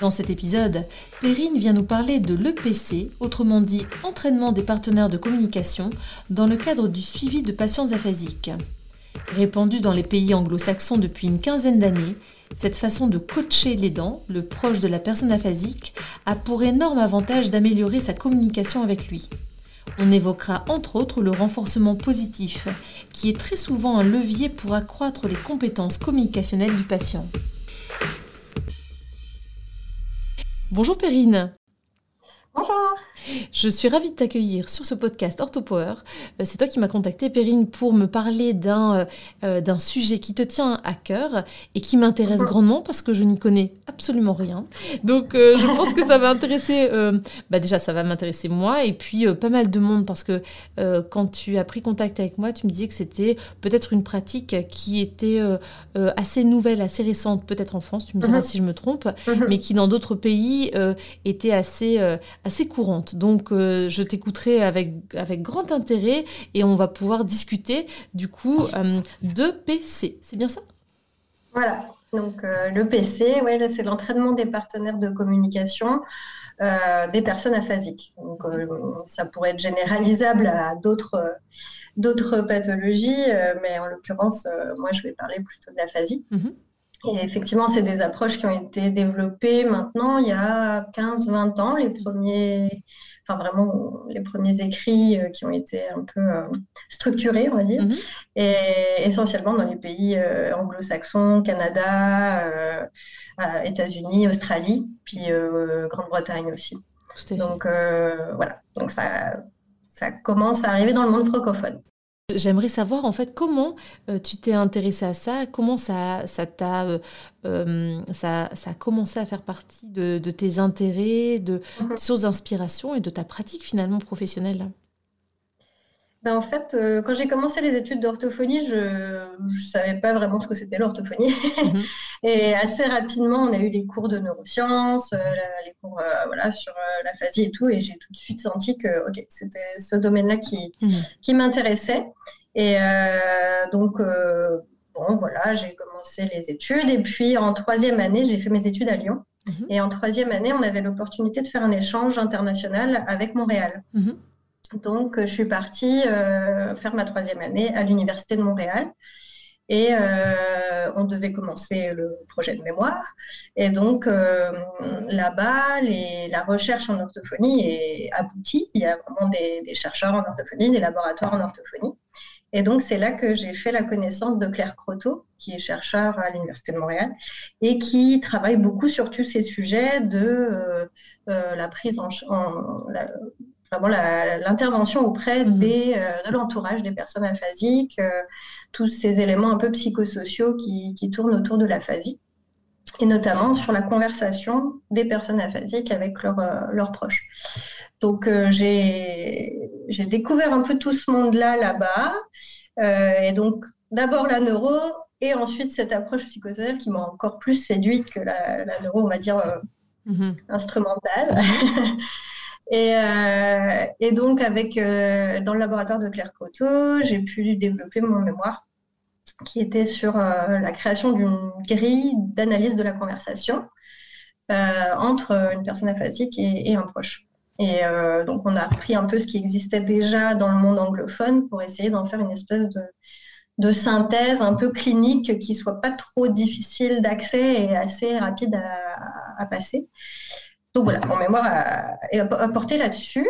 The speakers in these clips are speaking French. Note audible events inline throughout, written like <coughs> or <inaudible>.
Dans cet épisode, Perrine vient nous parler de l'EPC, autrement dit entraînement des partenaires de communication, dans le cadre du suivi de patients aphasiques. Répandue dans les pays anglo-saxons depuis une quinzaine d'années, cette façon de coacher les dents, le proche de la personne aphasique, a pour énorme avantage d'améliorer sa communication avec lui. On évoquera entre autres le renforcement positif, qui est très souvent un levier pour accroître les compétences communicationnelles du patient. Bonjour Perrine. Bonjour. Je suis ravie de t'accueillir sur ce podcast OrthoPower. Euh, c'est toi qui m'as contacté, Perrine, pour me parler d'un euh, euh, d'un sujet qui te tient à cœur et qui m'intéresse grandement parce que je n'y connais absolument rien. Donc, je pense que ça va intéresser. bah déjà, ça va m'intéresser moi et puis pas mal de monde parce que quand tu as pris contact avec moi, tu me disais que c'était peut-être une pratique qui était assez nouvelle, assez récente, peut-être en France, tu me diras mhm. si je me trompe, mhm. mais qui dans d'autres pays était assez, assez courante. Donc, euh, je t'écouterai avec, avec grand intérêt et on va pouvoir discuter du coup euh, de PC. C'est bien ça? Voilà. Donc, euh, le PC, ouais, c'est l'entraînement des partenaires de communication des personnes aphasiques. Donc, ça pourrait être généralisable à d'autres d'autres pathologies, mais en l'occurrence, moi, je vais parler plutôt de l'aphasie. Mhm. Et effectivement, c'est des approches qui ont été développées maintenant, il y a 15-20 ans, les premiers, enfin vraiment les premiers écrits euh, qui ont été un peu euh, structurés, on va dire, mhm. et essentiellement dans les pays euh, anglo-saxons, Canada, États-Unis, Australie, puis Grande-Bretagne aussi. Donc voilà, donc ça, ça commence à arriver dans le monde francophone. J'aimerais savoir en fait comment tu t'es intéressé à ça, comment ça, ça t'a euh, ça, ça, a commencé à faire partie de, tes intérêts, de mhm. sources d'inspiration et de ta pratique finalement professionnelle? Ben, en fait, euh, quand j'ai commencé les études d'orthophonie, je ne savais pas vraiment ce que c'était l'orthophonie. Mhm. <laughs> et assez rapidement, on a eu les cours de neurosciences, euh, les cours voilà, sur l'aphasie et tout. Et j'ai tout de suite senti que c'était ce domaine-là qui, mhm. qui m'intéressait. Et donc, bon, voilà, j'ai commencé les études. Et puis, en troisième année, j'ai fait mes études à Lyon. Mhm. Et en troisième année, on avait l'opportunité de faire un échange international avec Montréal. Donc, je suis partie euh, faire ma troisième année à l'Université de Montréal. Et euh, on devait commencer le projet de mémoire. Et donc, euh, là-bas, la recherche en orthophonie est aboutie. Il y a vraiment des chercheurs en orthophonie, des laboratoires en orthophonie. Et donc, c'est là que j'ai fait la connaissance de Claire Croteau, qui est chercheur à l'Université de Montréal et qui travaille beaucoup sur tous ces sujets de la prise en, vraiment l'intervention auprès mmh. des, euh, de l'entourage des personnes aphasiques, tous ces éléments un peu psychosociaux qui, qui tournent autour de l'aphasie et notamment sur la conversation des personnes aphasiques avec leurs proches. Donc, euh, j'ai découvert un peu tout ce monde-là là-bas. Euh, et donc, d'abord la neuro et ensuite cette approche psychosociale qui m'a encore plus séduite que la, neuro, on va dire, euh, mm-hmm. instrumentale. <laughs> et, donc, avec, dans le laboratoire de Claire Coteau, j'ai pu développer mon mémoire qui était sur la création d'une grille d'analyse de la conversation entre une personne aphasique et un proche. Et euh, donc, on a pris un peu ce qui existait déjà dans le monde anglophone pour essayer d'en faire une espèce de, synthèse un peu clinique qui soit pas trop difficile d'accès et assez rapide à, passer. Donc voilà, mon mémoire est apporté là-dessus.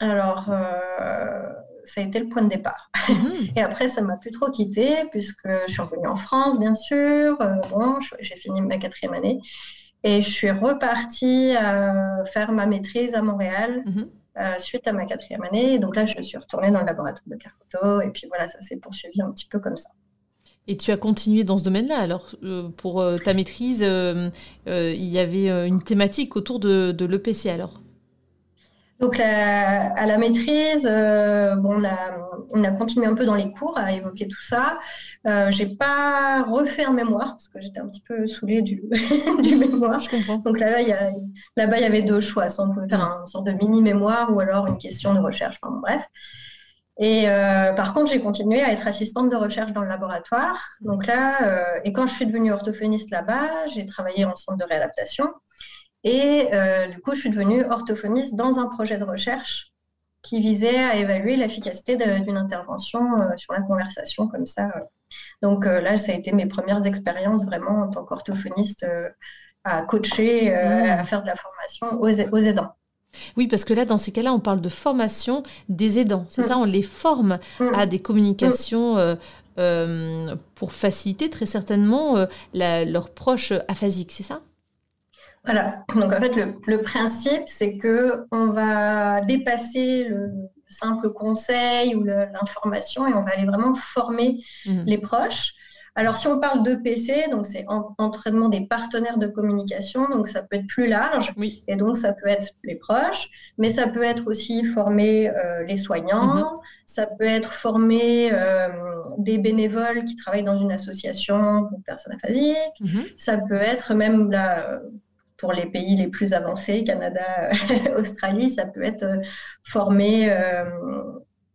Alors, euh, ça a été le point de départ. Mm-hmm. <laughs> Et après, ça m'a plus trop quitté puisque je suis revenue en France, bien sûr. Euh, bon, j'ai fini ma quatrième année. Et je suis repartie euh, faire ma maîtrise à Montréal mhm. euh, suite à ma quatrième année. donc là, je suis retournée dans le laboratoire de Carcoto. Et puis voilà, ça s'est poursuivi un petit peu comme ça. Et tu as continué dans ce domaine-là. Alors, pour ta maîtrise, il y avait une thématique autour de, de l'EPC alors? Donc à la maîtrise, euh, bon, on, a, on, a, continué un peu dans les cours à évoquer tout ça. Euh, j'ai pas refait un mémoire parce que j'étais un petit peu saoulée du, <laughs> du mémoire. Donc là-bas, il y, là y avait deux choix. Soit on pouvait faire une sorte de mini-mémoire ou alors une question de recherche. bref. Et euh, par contre, j'ai continué à être assistante de recherche dans le laboratoire. Donc là, euh, et quand je suis devenue orthophoniste là-bas, j'ai travaillé en centre de réadaptation. Et euh, du coup, je suis devenue orthophoniste dans un projet de recherche qui visait à évaluer l'efficacité d'une intervention sur la conversation comme ça. Donc là, ça a été mes premières expériences vraiment en tant qu'orthophoniste à coacher, mmh. à faire de la formation aux, aidants. Oui, parce que là, dans ces cas-là, on parle de formation des aidants. C'est mmh. ça, on les forme mmh. à des communications pour faciliter très certainement leurs proches aphasiques, c'est ça? Voilà. Donc en fait, le, principe, c'est que on va dépasser le simple conseil ou l'information et on va aller vraiment former mmh. les proches. Alors, si on parle de PC, donc c'est entraînement des partenaires de communication, donc ça peut être plus large, oui. et donc ça peut être les proches, mais ça peut être aussi former euh, les soignants, mmh. ça peut être former euh, des bénévoles qui travaillent dans une association pour personnes aphasiques, mmh. ça peut être même là, pour les pays les plus avancés, Canada, <laughs> Australie, ça peut être euh, former euh,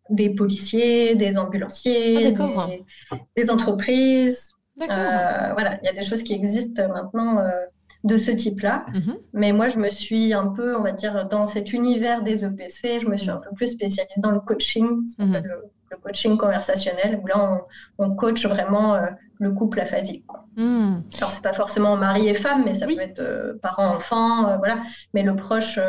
des policiers, des ambulanciers, ah, des, entreprises. Euh, voilà, il y a des choses qui existent maintenant de ce type-là. Mhm. Mais moi, je me suis un peu, on va dire, dans cet univers des EPC, je me suis un peu plus spécialisée dans le coaching, mhm. le, coaching conversationnel, où là, on, coach vraiment le couple aphasique. Quoi. Hmm. Alors, c'est pas forcément mari et femme, mais ça peut être euh, parent-enfant, euh, voilà. Mais le proche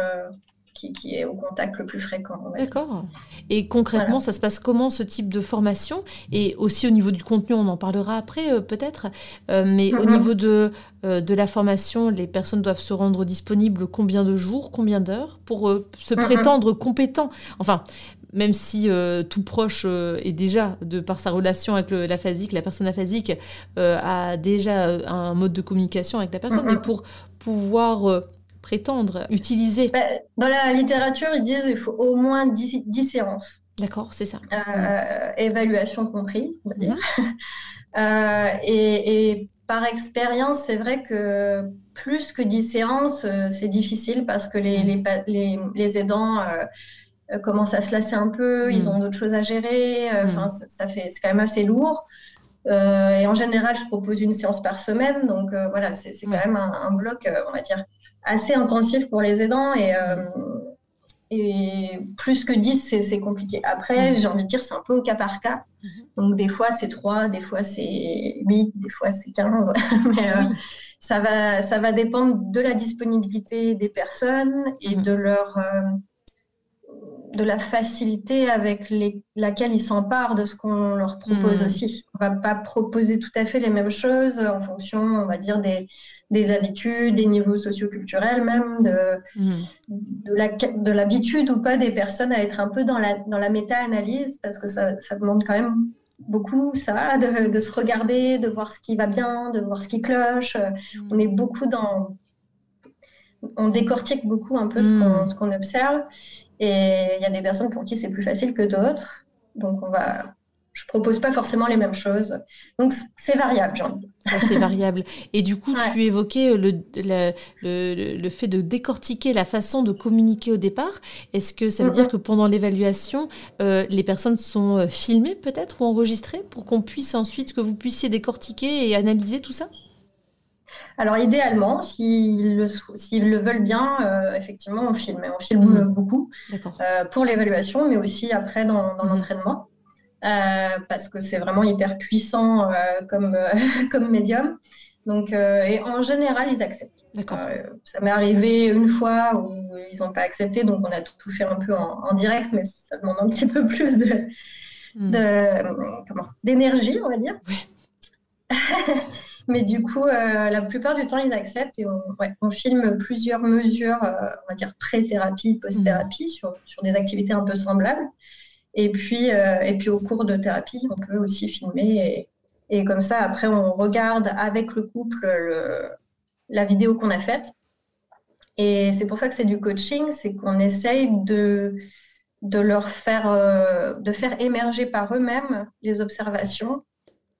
euh, qui, est au contact le plus fréquent. D'accord. Et concrètement, ça se passe comment ce type de formation? Et aussi au niveau du contenu, on en parlera après peut-être. mais au mm-hmm. niveau de, de la formation, les personnes doivent se rendre disponibles combien de jours, combien d'heures pour se mm-hmm. prétendre compétents? Enfin, même si euh, tout proche euh, est déjà, de par sa relation avec l'aphasique, la personne aphasique euh, a déjà un mode de communication avec la personne, mais pour pouvoir prétendre, utiliser. Bah, dans la littérature, ils disent qu'il faut au moins 10, séances. D'accord, c'est ça. Évaluation comprise, on va dire. <laughs> et, par expérience, c'est vrai que plus que 10 séances, c'est difficile parce que les, les, les aidants euh, commencent à se lasser un peu, ils mm. ont d'autres choses à gérer. Euh. Enfin, ça, fait, c'est quand même assez lourd. Euh, et en général, je propose une séance par semaine, donc voilà, c'est, quand même un, bloc, on va dire, assez intensif pour les aidants. Et, et plus que 10, c'est, compliqué. Après, mm. j'ai envie de dire, c'est un peu au cas par cas. Mm-hmm. Donc, des fois, c'est 3, des fois, c'est 8, des fois, c'est 15. <laughs> Mais ça, va, ça va dépendre de la disponibilité des personnes et mm-hmm. de leur de la facilité avec laquelle ils s'emparent de ce qu'on leur propose hmm. aussi. On va pas proposer tout à fait les mêmes choses en fonction, on va dire, des, des habitudes, des niveaux socioculturels même, de, hmm. de l'habitude ou pas des personnes à être un peu dans la, dans la méta-analyse, parce que ça, demande quand même beaucoup ça, de, se regarder, de voir ce qui va bien, de voir ce qui cloche. Hmm. On est beaucoup dans... On décortique beaucoup un peu ce qu'on observe. Et il y a des personnes pour qui c'est plus facile que d'autres. Donc, on va. Je propose pas forcément les mêmes choses. Donc, c'est variable, j'ai envie C'est variable. Et du coup, tu évoquais le, le, le, fait de décortiquer la façon de communiquer au départ. Est-ce que ça veut dire que pendant l'évaluation, euh, les personnes sont euh, filmées peut-être ou enregistrées pour qu'on puisse ensuite, que vous puissiez décortiquer et analyser tout ça? Alors idéalement, s'ils le, le, veulent bien, euh, effectivement, on filme. on filme mmh. beaucoup euh, pour l'évaluation, mais aussi après dans, mmh. l'entraînement, euh, parce que c'est vraiment hyper puissant comme, <laughs> comme médium. Donc, et en général, ils acceptent. ça m'est arrivé une fois où ils n'ont pas accepté, donc on a tout fait un peu en, direct, mais ça demande un <laughs> petit peu plus de, mmh. d'énergie, on va dire. <laughs> Mais du coup, euh, la plupart du temps, ils acceptent et on, filme plusieurs mesures, euh, on va dire pré-thérapie, post-thérapie, mmh. sur, sur, des activités un peu semblables. Et puis, euh, et puis, au cours de thérapie, on peut aussi filmer Et comme ça, après, on regarde avec le couple la vidéo qu'on a faite. Et c'est pour ça que c'est du coaching, c'est qu'on essaye de, de leur faire, euh, de faire émerger par eux-mêmes les observations,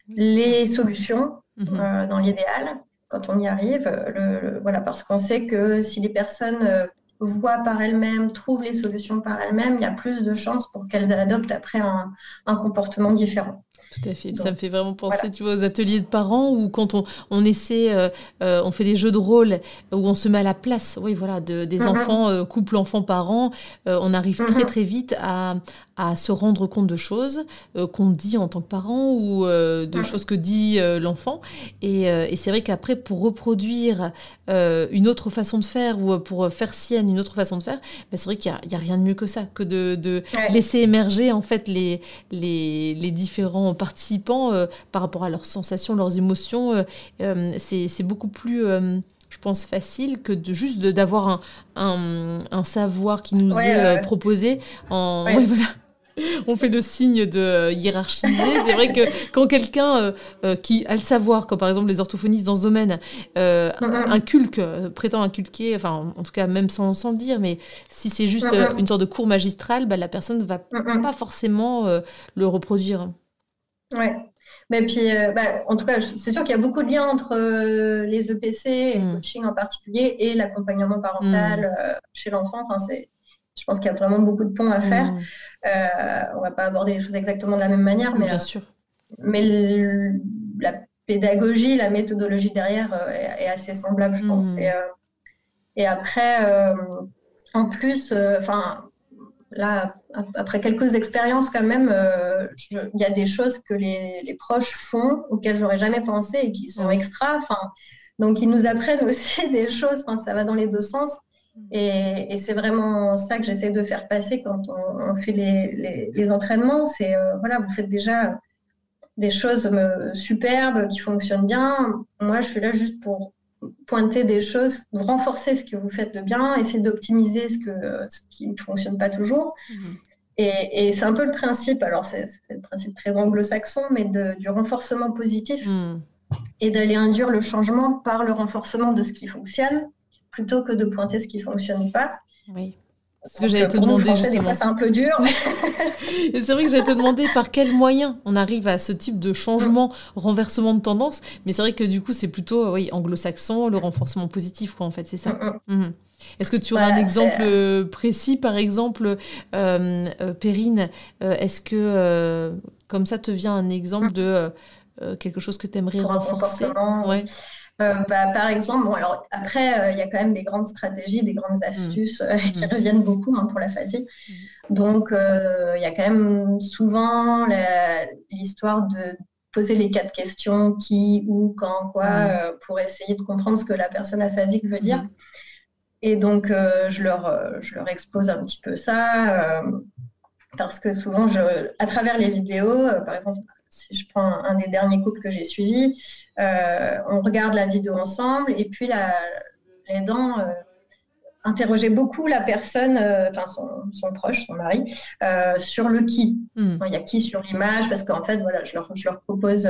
les solutions mhm. euh, dans l'idéal quand on y arrive. Le, voilà, parce qu'on sait que si les personnes voient par elles-mêmes, trouvent les solutions par elles-mêmes, il y a plus de chances pour qu'elles adoptent après un, un comportement différent. Tout à fait. ça me fait vraiment penser, tu vois, aux ateliers de parents où quand on, on essaie, euh, euh, on fait des jeux de rôle où on se met à la place, oui, voilà, de, des mm-hmm. enfants, euh, couple enfant-parent, on arrive très mm-hmm. très vite à, à se rendre compte de choses qu'on dit en tant que parent ou de mm. choses que dit l'enfant. Et, et c'est vrai qu'après, pour reproduire une autre façon de faire ou pour faire sienne une autre façon de faire, ben, c'est vrai qu'il n'y a, rien de mieux que ça, que de, de laisser émerger en fait les, les, les différents participants euh, par rapport à leurs sensations, leurs émotions. Euh, euh, c'est beaucoup plus je pense, facile que de juste d'avoir un, un, savoir qui nous est proposé en. voilà on fait le signe de hiérarchiser. C'est vrai que quand quelqu'un qui a le savoir, comme par exemple les orthophonistes dans ce domaine, euh, mm-hmm. inculque, prétend inculquer, enfin en tout cas même sans, sans le dire, mais si c'est juste mm-hmm. une sorte de cours magistral, bah, la personne ne va mm-hmm. pas forcément le reproduire. Ouais. Mais puis, euh, bah, en tout cas, c'est sûr qu'il y a beaucoup de liens entre euh, les EPC et le mm. coaching en particulier et l'accompagnement parental mm. euh, chez l'enfant. Enfin, c'est, je pense qu'il y a vraiment beaucoup de ponts à faire. Mm. on va pas aborder les choses exactement de la même manière, mais, Bien sûr. mais la pédagogie, la méthodologie derrière est, assez semblable, je pense. Et, et après, en plus, enfin là, après quelques expériences quand même, euh, il y a des choses que les, proches font auxquelles j'aurais jamais pensé et qui sont extra. donc ils nous apprennent <laughs> aussi des choses. ça va dans les deux sens. Et, c'est vraiment ça que j'essaie de faire passer quand on, fait les, entraînements. C'est euh, voilà, vous faites déjà des choses euh, superbes qui fonctionnent bien. Moi, je suis là juste pour pointer des choses, renforcer ce que vous faites de bien, essayer d'optimiser ce, que, ce qui ne fonctionne pas toujours. Mhm. Et, c'est un peu le principe, alors c'est le principe très anglo-saxon, mais du renforcement positif mhm. et d'aller induire le changement par le renforcement de ce qui fonctionne plutôt que de pointer ce qui ne fonctionne pas. Oui. Ce que j'allais te demander justement. c'est un peu dur. <laughs> c'est vrai que j'allais te demander par quels moyens on arrive à ce type de changement, renversement de tendance. Mais c'est vrai que du coup, c'est plutôt oui, anglo-saxon, le renforcement positif, quoi, en fait, c'est ça. Mm, mm. Mhm. Est-ce que tu auras un exemple euh, précis, par exemple, euh, euh Perrine Est-ce que, comme ça, te vient un exemple de quelque chose que tu aimerais renforcer? ouais. Euh, bah, par exemple, bon, alors après, euh, il y a quand même des grandes stratégies, des grandes astuces euh, qui mm. reviennent beaucoup hein, pour la fatigue. Mm. Donc, il y a quand même souvent l'histoire de poser les quatre questions qui, où, quand, quoi, mm. pour essayer de comprendre ce que la personne aphasique veut dire. Et donc, je, leur, je leur expose un petit peu ça, parce que souvent, je, à travers les vidéos, par exemple, si je prends un, des derniers couples que j'ai suivis, euh, on regarde la vidéo ensemble et puis l'aidant euh, interrogeait beaucoup la personne, euh, enfin son, proche, son mari, sur le qui. Hmm. Il y a qui sur l'image parce qu'en fait, voilà, je leur, je leur propose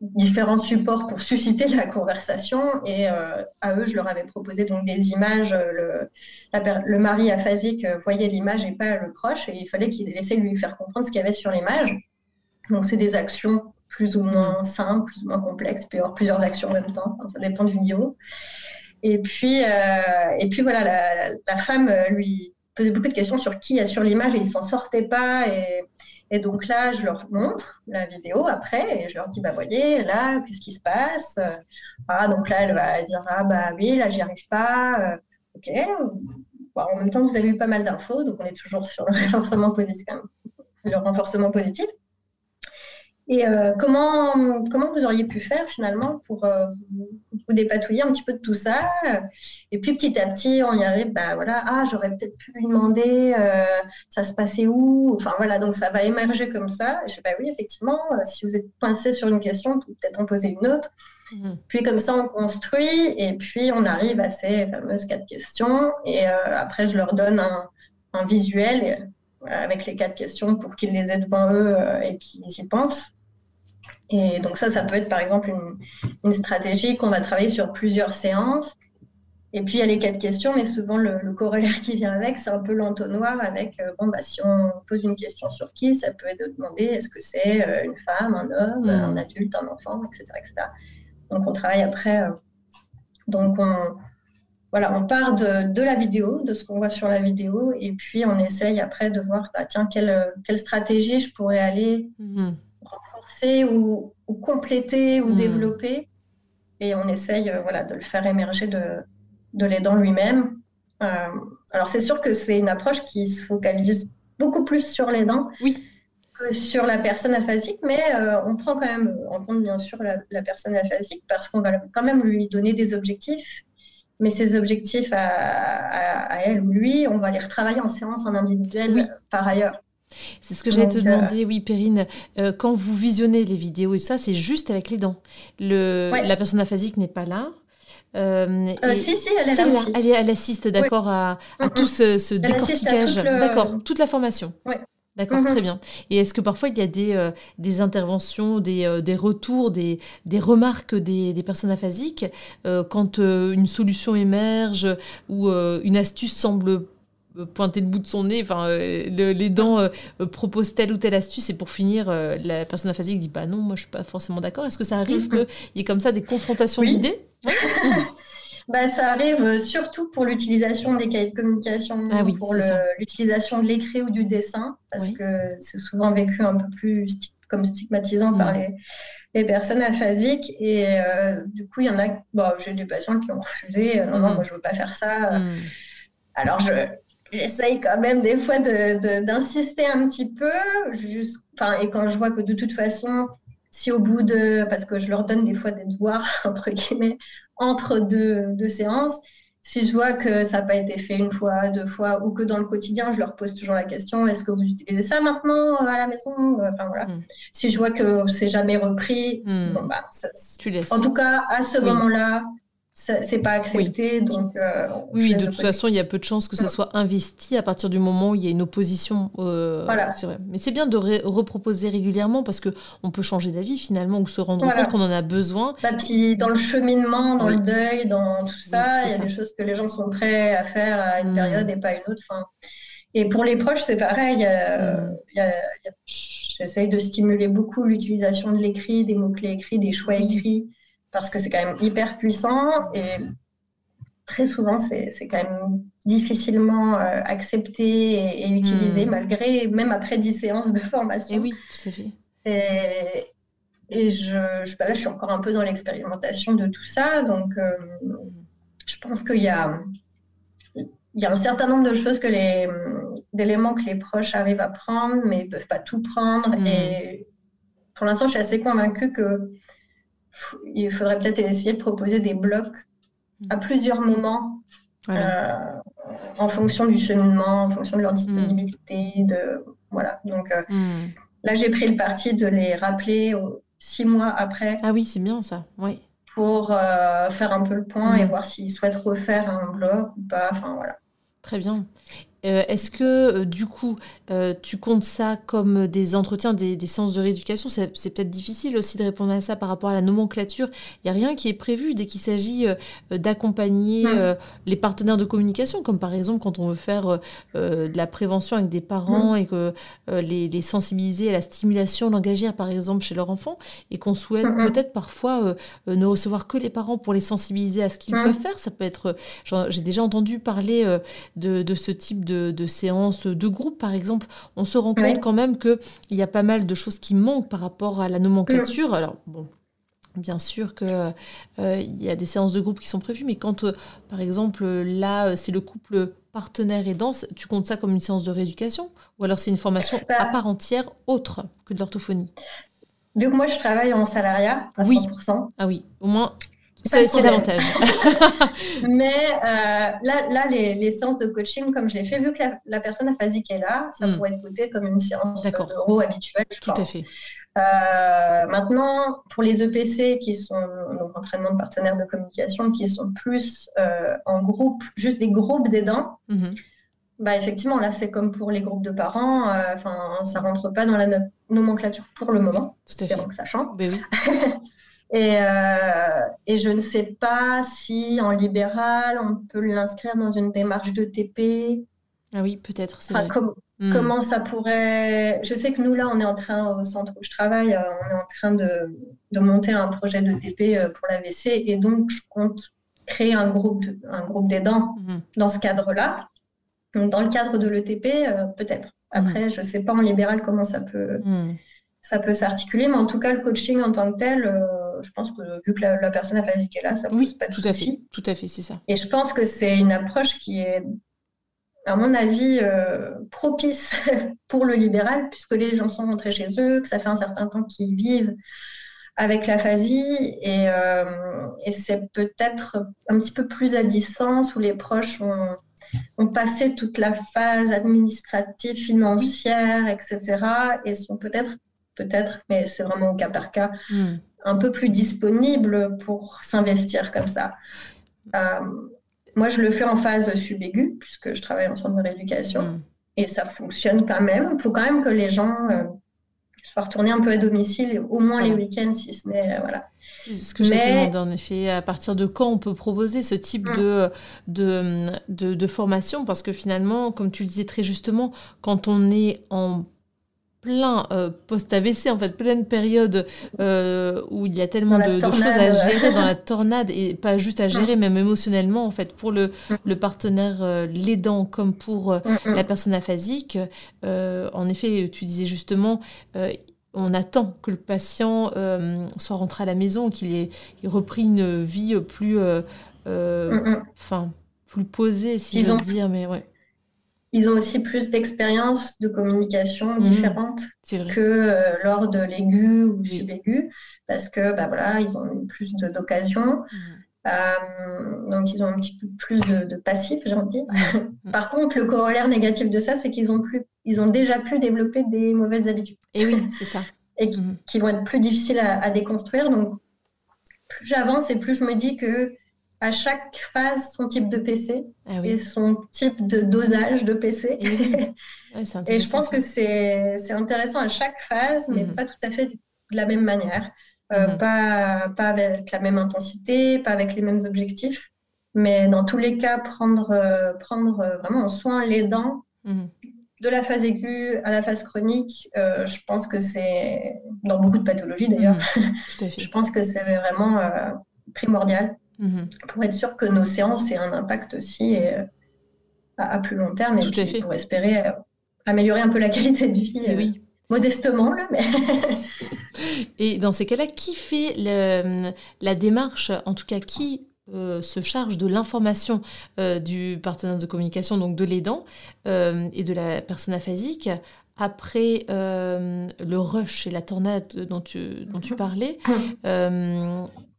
différents supports pour susciter la conversation et à eux je leur avais proposé donc des images le, le mari aphasique voyait l'image et pas le proche et il fallait qu'il essaie de lui faire comprendre ce qu'il y avait sur l'image donc, c'est des actions plus ou moins simples, plus ou moins complexes, puis avoir plusieurs actions en même temps. ça dépend du niveau. Et puis, euh, et puis voilà, la, femme euh, lui posait beaucoup de questions sur qui est sur l'image et il s'en sortait pas. Et, et, donc là, je leur montre la vidéo après et je leur dis, bah voyez, là, qu'est-ce qui se passe? Ah, Donc là, elle va dire, ah bah oui, là, j'y arrive pas. Euh, ok. en même temps, vous avez eu pas mal d'infos, donc on est toujours sur le <laughs> renforcement positif. Le renforcement positif. Et euh, comment, comment vous auriez pu faire finalement pour euh, vous, dépatouiller un petit peu de tout ça? Et puis petit à petit, on y arrive, bah voilà, ah, j'aurais peut-être pu lui demander, euh, ça se passait où? Enfin voilà, donc ça va émerger comme ça. Et je dis, bah oui, effectivement, si vous êtes coincé sur une question, peut-être en poser une autre. Mmh. Puis comme ça, on construit et puis on arrive à ces fameuses quatre questions. Et après, je leur donne un, un visuel avec les quatre questions pour qu'ils les aient devant eux et qu'ils y pensent. Et donc ça, ça peut être par exemple une, une stratégie qu'on va travailler sur plusieurs séances. Et puis il y a les quatre questions, mais souvent le, corollaire <laughs> qui vient avec, c'est un peu l'entonnoir avec euh, bon bah si on pose une question sur qui, ça peut être de demander est-ce que c'est euh, une femme, un homme, un mm. adulte, un enfant, etc., etc. Donc on travaille après. Euh, donc on voilà, on part de, de, la vidéo, de ce qu'on voit sur la vidéo, et puis on essaye après de voir bah, tiens quelle, quelle stratégie je pourrais aller ou, compléter ou hmm. développer. Et on essaye euh, voilà, de le faire émerger de, de l'aidant lui-même. Euh, alors c'est sûr que c'est une approche qui se focalise beaucoup plus sur l'aidant oui. que sur la personne aphasique, mais euh, on prend quand même en compte bien sûr la, personne aphasique parce qu'on va quand même lui donner des objectifs. Mais ces objectifs à, à, elle ou lui, on va les retravailler en séance en individuel par ailleurs. C'est ce que j'allais te euh, demander, oui, Perrine. Euh, quand vous visionnez les vidéos et ça, c'est juste avec les dents. Le, La personne aphasique n'est pas là. Euh, si, si, elle est là. Elle, elle, assiste, d'accord, à, tout ce, décortiquage. D'accord, toute la formation. D'accord, très bien. Et est-ce que parfois il y a des, des interventions, des, des retours, des, des remarques des, des personnes aphasiques quand une solution émerge ou une astuce semble pointer le bout de son nez, enfin, euh, les dents euh, proposent telle ou telle astuce, et pour finir, euh, la personne aphasique dit bah non, moi je suis pas forcément d'accord. Est-ce que ça arrive qu'il y ait comme ça des confrontations d'idées <laughs> bah, ça arrive surtout pour l'utilisation des cahiers de communication, ah pour l'utilisation de l'écrit ou du dessin, parce que c'est souvent vécu un peu plus comme stigmatisant par mm. les, les, personnes aphasiques. Et du coup, il y en a, bah, j'ai des patients qui ont refusé, non, non, mm. moi je veux pas faire ça. Mm. Alors, je, j'essaye quand même des fois d'insister un petit peu. Juste, et quand je vois que de toute façon, si au bout de. Parce que je leur donne des fois des devoirs, <laughs> entre guillemets, entre deux, deux séances, si je vois que ça n'a pas été fait une fois, deux fois, ou que dans le quotidien, je leur pose toujours la question est-ce que vous utilisez ça maintenant euh, à la maison Enfin voilà. Hmm. Si je vois que c'est jamais repris, hmm. bon, bah, tu laisses. En tout cas, à ce moment-là, c'est pas accepté. Oui. Donc, euh, oui, de toute façon, il y a peu de chances que ça soit investi à partir du moment où il y a une opposition. Euh, voilà. Vrai. Mais c'est bien de reproposer régulièrement parce qu'on peut changer d'avis finalement ou se rendre compte qu'on en a besoin. Bah, puis dans le cheminement, dans le deuil, dans tout ça, il y a des choses que les gens sont prêts à faire à une hmm. période et pas une autre. Enfin, et pour les proches, c'est pareil. Hmm. J'essaye de stimuler beaucoup l'utilisation de l'écrit, des mots-clés écrits, des choix écrits parce que c'est quand même hyper puissant et très souvent, c'est quand même difficilement euh, accepté et, utilisé, hmm. malgré, même après 10 séances de formation. Et oui, tout à fait. Et, et je, je, bah là, je suis encore un peu dans l'expérimentation de tout ça, donc euh, je pense qu'il y a, il y a un certain nombre de choses que les d'éléments que les proches arrivent à prendre, mais ils ne peuvent pas tout prendre. Hmm. Et pour l'instant, je suis assez convaincue que il faudrait peut-être essayer de proposer des blocs à plusieurs moments euh, en fonction du cheminement, en fonction de leur disponibilité. De, voilà. Donc euh, hmm. là, j'ai pris le parti de les rappeler six mois après. Ah oui, c'est bien ça. Oui. Pour euh, faire un peu le point et voir s'ils souhaitent refaire un bloc ou pas. Enfin voilà. Très bien. Euh, est-ce que euh, du coup, euh, tu comptes ça comme des entretiens, des, séances de rééducation? C'est peut-être difficile aussi de répondre à ça par rapport à la nomenclature. Il n'y a rien qui est prévu dès qu'il s'agit d'accompagner les partenaires de communication, comme par exemple quand on veut faire de la prévention avec des parents et que les, sensibiliser à la stimulation langagière, par exemple, chez leur enfant, et qu'on souhaite peut-être parfois ne recevoir que les parents pour les sensibiliser à ce qu'ils peuvent faire. Ça peut être, j'ai déjà entendu parler de, de ce type de de, séances de groupe, par exemple, on se rend compte quand même qu'il y a pas mal de choses qui manquent par rapport à la nomenclature. Mm. Alors, bon, Bien sûr qu'il euh, y a des séances de groupe qui sont prévues, mais quand, euh, par exemple, là, c'est le couple partenaire et danse, tu comptes ça comme une séance de rééducation Ou alors c'est une formation bah à part entière autre que de l'orthophonie? Vu que moi, je travaille en salariat à oui. 100%. Ah oui, au moins, c'est l'avantage. <laughs> Mais euh, là, là les, séances de coaching, comme je l'ai fait, vu que la, personne aphasique est là, ça hmm. pourrait être coté comme une séance d'euro habituelle, je Tout à fait. Euh, maintenant, pour les EPC qui sont donc entraînement de partenaires de communication, qui sont plus euh, en groupe, juste des groupes d'aidants, mm bah effectivement, là, c'est comme pour les groupes de parents, enfin, ça rentre pas dans la nomenclature pour le moment. Tout à fait. que ça change. Ben <laughs> et, et, je ne sais pas si en libéral, on peut l'inscrire dans une démarche de TP. Ah oui, peut-être, c'est Hmm. Comment ça pourrait. Je sais que nous, là, on est en train, au centre où je travaille, euh, on est en train de, de monter un projet de TP euh, pour l'AVC et donc je compte créer un groupe, un groupe d'aidants hmm. dans ce cadre-là. Donc, dans le cadre de l'ETP, euh, peut-être. Après, hmm. je ne sais pas en libéral comment ça peut, ça peut s'articuler, mais en tout cas, le coaching en tant que tel, je pense que vu que la, personne aphasique est là, ça ne pose pas de tout À fait, tout à fait, c'est ça. Et je pense que c'est une approche qui est à mon avis, euh, propice <laughs> pour le libéral, puisque les gens sont rentrés chez eux, que ça fait un certain temps qu'ils vivent avec l'aphasie, et, euh, et c'est peut-être un petit peu plus à distance où les proches ont, ont passé toute la phase administrative, financière, etc., et sont peut-être, peut-être, mais c'est vraiment au cas par cas, hmm. Un peu plus disponibles pour s'investir comme ça. Euh, moi, je le fais en phase subaiguë, puisque je travaille en centre de rééducation. Mm. Et ça fonctionne quand même. Il faut quand même que les gens euh, soient retournés un peu à domicile, au moins les week-ends, si ce n'est. Euh, voilà. C'est ce que j'ai demandé, en effet. À partir de quand on peut proposer ce type mm. de, de, de, de, formation? Parce que finalement, comme tu le disais très justement, quand on est en plein euh, post-AVC, en fait, pleine période euh, où il y a tellement de, choses à gérer dans la <laughs> tornade et pas juste à gérer, mm. même émotionnellement, en fait, pour le, mm. le partenaire, euh, l'aidant, comme pour mm, la personne aphasique. en effet, tu disais justement, on attend que le patient soit rentré à la maison, qu'il ait, repris une vie plus, enfin, plus posée, si j'ose dire, mais ouais ils ont aussi plus d'expérience de communication mmh. différente que euh, lors de l'aigu ou du subaigu, parce que bah, voilà, ils ont eu plus d'occasions. Mmh. Euh, donc, ils ont un petit peu plus de, passif, j'ai envie de dire. Mmh. <laughs> Par contre, le corollaire négatif de ça, c'est qu'ils ont, plus, ils ont déjà pu développer des mauvaises habitudes. Et oui, c'est ça. <laughs> Et qui, vont être plus difficiles à, à déconstruire. Donc, plus j'avance et plus je me dis que à chaque phase son type de PC ah et son type de dosage de PC. <laughs> Et, je pense que c'est intéressant à chaque phase, mais mhm. pas tout à fait de la même manière. Euh, mhm. pas, pas avec la même intensité, pas avec les mêmes objectifs. Mais dans tous les cas, prendre, euh, prendre vraiment en soin les dents, mhm. de la phase aiguë à la phase chronique, euh, je pense que c'est, dans beaucoup de pathologies d'ailleurs, <laughs> je pense que c'est vraiment primordial. Mhm. pour être sûr que nos séances aient un impact aussi euh, à, plus long terme et pour espérer euh, améliorer un peu la qualité de vie. Euh, oui. Modestement, là, mais... <laughs> et dans ces cas-là, qui fait la démarche, en tout cas, qui se charge de l'information du partenaire de communication, donc de l'aidant et de la personne aphasique, après le rush et la tornade dont tu, dont tu parlais,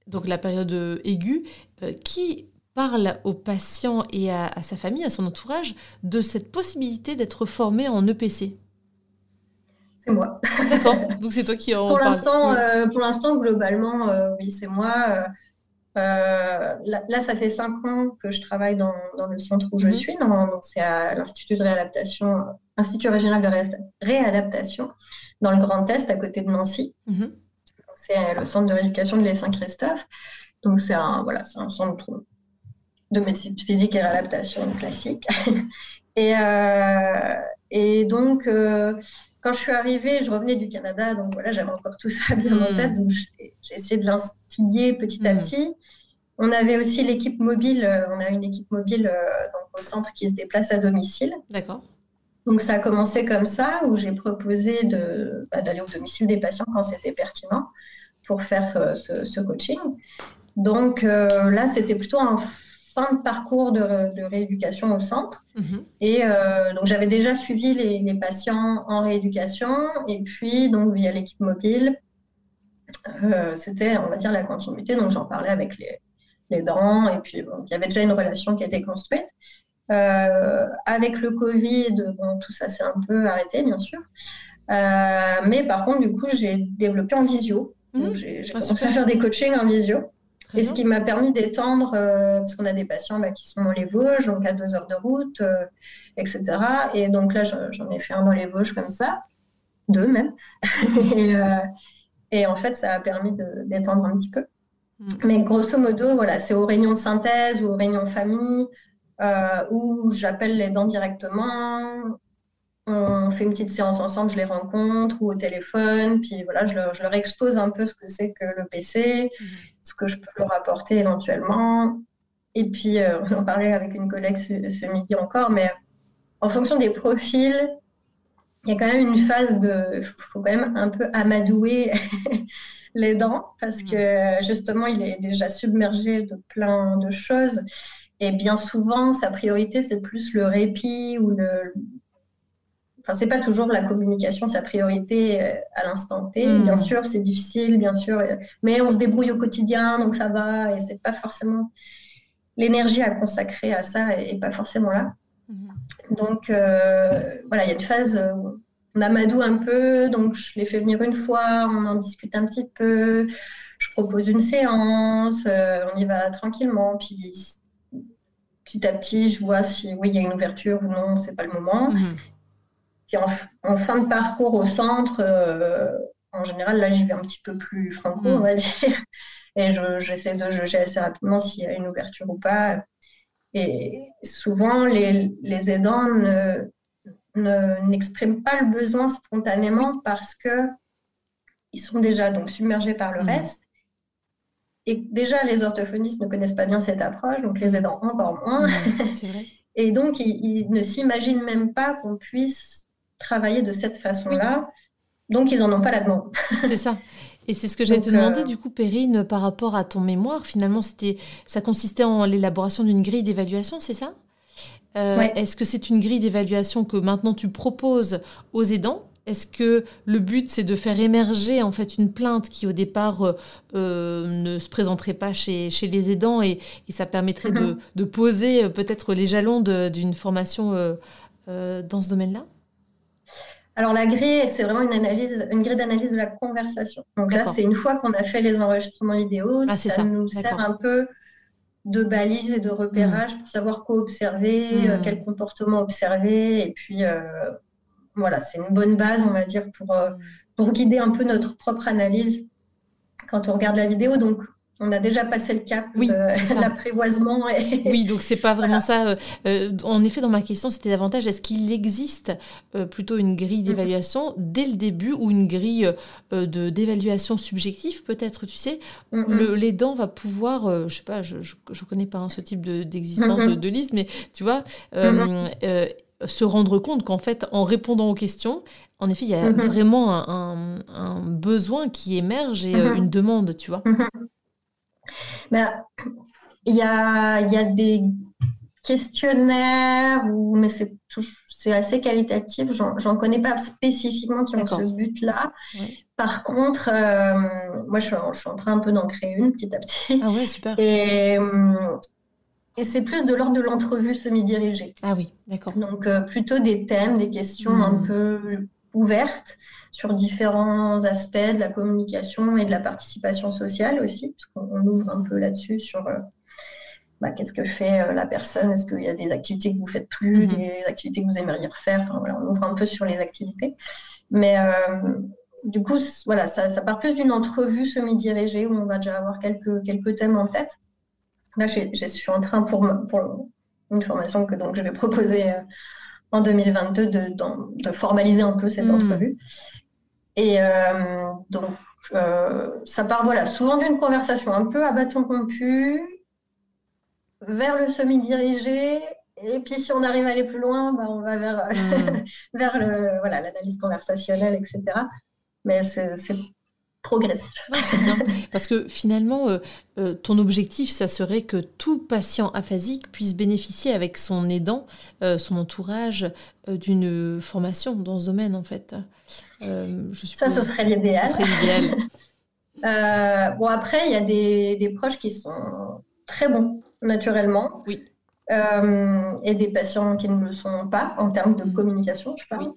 donc la période euh, aiguë, euh, qui parle aux patients et à, sa famille, à son entourage, de cette possibilité d'être formé en EPC C'est moi. D'accord, donc c'est toi qui en pour l'instant, euh, pour l'instant, globalement, oui, c'est moi. là, ça fait cinq ans que je travaille dans, le centre où je mhm. suis. donc, c'est à l'Institut de réadaptation, Institut régional de réadaptation, dans le Grand Est, à côté de Nancy. Mhm c'est le centre de rééducation de l'Est Saint-Christophe. Donc, c'est un, voilà, un centre de médecine physique et réadaptation classique. <laughs> et, euh, et donc, euh, quand je suis arrivée, je revenais du Canada, donc voilà, j'avais encore tout ça bien en tête, donc j'ai essayé de l'instiller petit à hmm. petit. On avait aussi l'équipe mobile, euh, on a une équipe mobile donc, au centre qui se déplace à domicile. D'accord. Donc ça a commencé comme ça, où j'ai proposé bah, d'aller au domicile des patients quand c'était pertinent pour faire euh, ce, coaching. Donc euh, là, c'était plutôt un fin de parcours de, rééducation au centre. Mhm. Et euh, donc j'avais déjà suivi les, patients en rééducation, et puis donc via l'équipe mobile, c'était, on va dire, la continuité. Donc j'en parlais avec les, les dents, et puis il y avait déjà une relation qui a été construite. Euh, avec le Covid, bon, tout ça s'est un peu arrêté, bien sûr. Euh, mais par contre, du coup, j'ai développé en visio. Mmh. J'ai ah, commencé à faire des coachings en visio. et ce qui m'a permis d'étendre, euh, parce qu'on a des patients bah, qui sont dans les Vosges, donc à deux heures de route, etc. Et donc là, j'en ai fait un dans les Vosges comme ça. deux même. <laughs> et, en fait, ça a permis d'étendre un petit peu. Mm. Mais grosso modo, voilà, c'est aux réunions de synthèse ou aux réunions famille où j'appelle les dents directement on fait une petite séance ensemble, je les rencontre ou au téléphone, puis voilà, je leur, expose un peu ce que c'est que le PC, mhm. ce que je peux leur apporter éventuellement. Et puis, euh, on en parlait avec une collègue ce, midi encore, mais en fonction des profils, il y a quand même une phase de. Il faut quand même un peu amadouer <laughs> les dents, parce mhm. que justement, il est déjà submergé de plein de choses. Et bien souvent, sa priorité, c'est plus le répit ou le, Enfin, c'est pas toujours la communication sa priorité euh, à l'instant T. Hmm. Bien sûr, c'est difficile, bien sûr, euh, mais on se débrouille au quotidien, donc ça va, et c'est pas forcément l'énergie à consacrer à ça et pas forcément là. Hmm. Donc euh, voilà, il y a une phase où on amadoue un peu, donc je les fais venir une fois, on en discute un petit peu, je propose une séance, on y va tranquillement, puis petit à petit, je vois si oui, il y a une ouverture ou non, c'est pas le moment. Hmm. Puis en, fin de parcours au centre, euh, en général, là, j'y vais un petit peu plus franco, on va <laughs> dire. Et j'essaie de juger assez rapidement s'il y a une ouverture ou pas. Et souvent, les, les aidants n'expriment pas le besoin spontanément parce que ils sont déjà donc submergés par le mm. reste. Et déjà, les orthophonistes ne connaissent pas bien cette approche, donc les aidants encore moins. <laughs> Vrai. Et donc, ils ne s'imaginent même pas qu'on puisse travailler de cette façon-là. Donc, ils n'en ont pas la demande. <laughs> c'est ça. Et c'est ce que j'allais te demander, euh, du coup, Perrine, par rapport à ton mémoire. Finalement, c'était, ça consistait en l'élaboration d'une grille d'évaluation, c'est ça? Euh, Est-ce que c'est une grille d'évaluation que maintenant tu proposes aux aidants est-ce que le but, c'est de faire émerger en fait une plainte qui au départ euh, ne se présenterait pas chez, chez les aidants et, ça permettrait de, de, poser peut-être les jalons d'une formation dans ce domaine-là? Alors la grille, c'est vraiment une analyse, une grille d'analyse de la conversation. Donc là, c'est une fois qu'on a fait les enregistrements vidéo, ah, ça, nous sert un peu de balise et de repérage hmm. pour savoir quoi observer, euh, hmm. quel comportement observer. Et puis euh, voilà, c'est une bonne base, on va dire, pour, euh, pour guider un peu notre propre analyse quand on regarde la vidéo. Donc on a déjà passé le cap de <laughs> l'apprivoisement. Et... <laughs> Oui, donc c'est pas vraiment ça. Euh, euh, en effet, dans ma question, c'était davantage est-ce qu'il existe euh, plutôt une grille mm-hmm. d'évaluation dès le début ou une grille de d'évaluation subjective, peut-être, tu sais? Mm-hmm. L'aidant va pouvoir, je sais pas, je, je, connais pas hein, ce type d'existence de, mm-hmm. de, liste, mais tu vois, se rendre compte qu'en fait, en répondant aux questions, en effet, il y a vraiment un, un, besoin qui émerge et une demande, tu vois. Ben, il y a, y a des questionnaires, mais c'est c'est assez qualitatif. J'en connais pas spécifiquement qui ont ce but-là. Par contre, euh, moi, je suis, je suis, en train un peu d'en créer une petit à petit. Ah ouais, super. Et, et c'est plus de l'ordre de l'entrevue semi-dirigée. Ah oui, d'accord. Donc, euh, plutôt des thèmes, des questions un hmm. peu ouvertes sur différents aspects de la communication et de la participation sociale aussi, puisqu'on ouvre un peu là-dessus sur euh, bah, qu'est-ce que fait euh, la personne, est-ce qu'il y a des activités que vous faites plus, mhm. des activités que vous aimeriez refaire, enfin, voilà, on ouvre un peu sur les activités. Mais du coup, voilà, ça, ça part plus d'une entrevue semi-dirigée où on va déjà avoir quelques, quelques thèmes en tête. Là, je suis en train pour, pour une formation que donc je vais proposer en 2022 de, de, formaliser un peu cette hmm. entrevue. Et euh, donc, euh, ça part voilà, souvent d'une conversation un peu à bâton rompu, vers le semi-dirigé. Et puis, si on arrive à aller plus loin, bah, on va vers, hmm. <laughs> vers le, voilà, l'analyse conversationnelle, etc. Mais c'est <laughs> c'est bien. Parce que finalement, euh, euh, ton objectif, ça serait que tout patient aphasique puisse bénéficier avec son aidant, euh, son entourage, d'une formation dans ce domaine, en fait. je ça, ce serait l'idéal. Ce serait l'idéal. <laughs> bon, après, il y a des, des, proches qui sont très bons, naturellement. Oui. et des patients qui ne le sont pas en termes de mm. communication, je parle.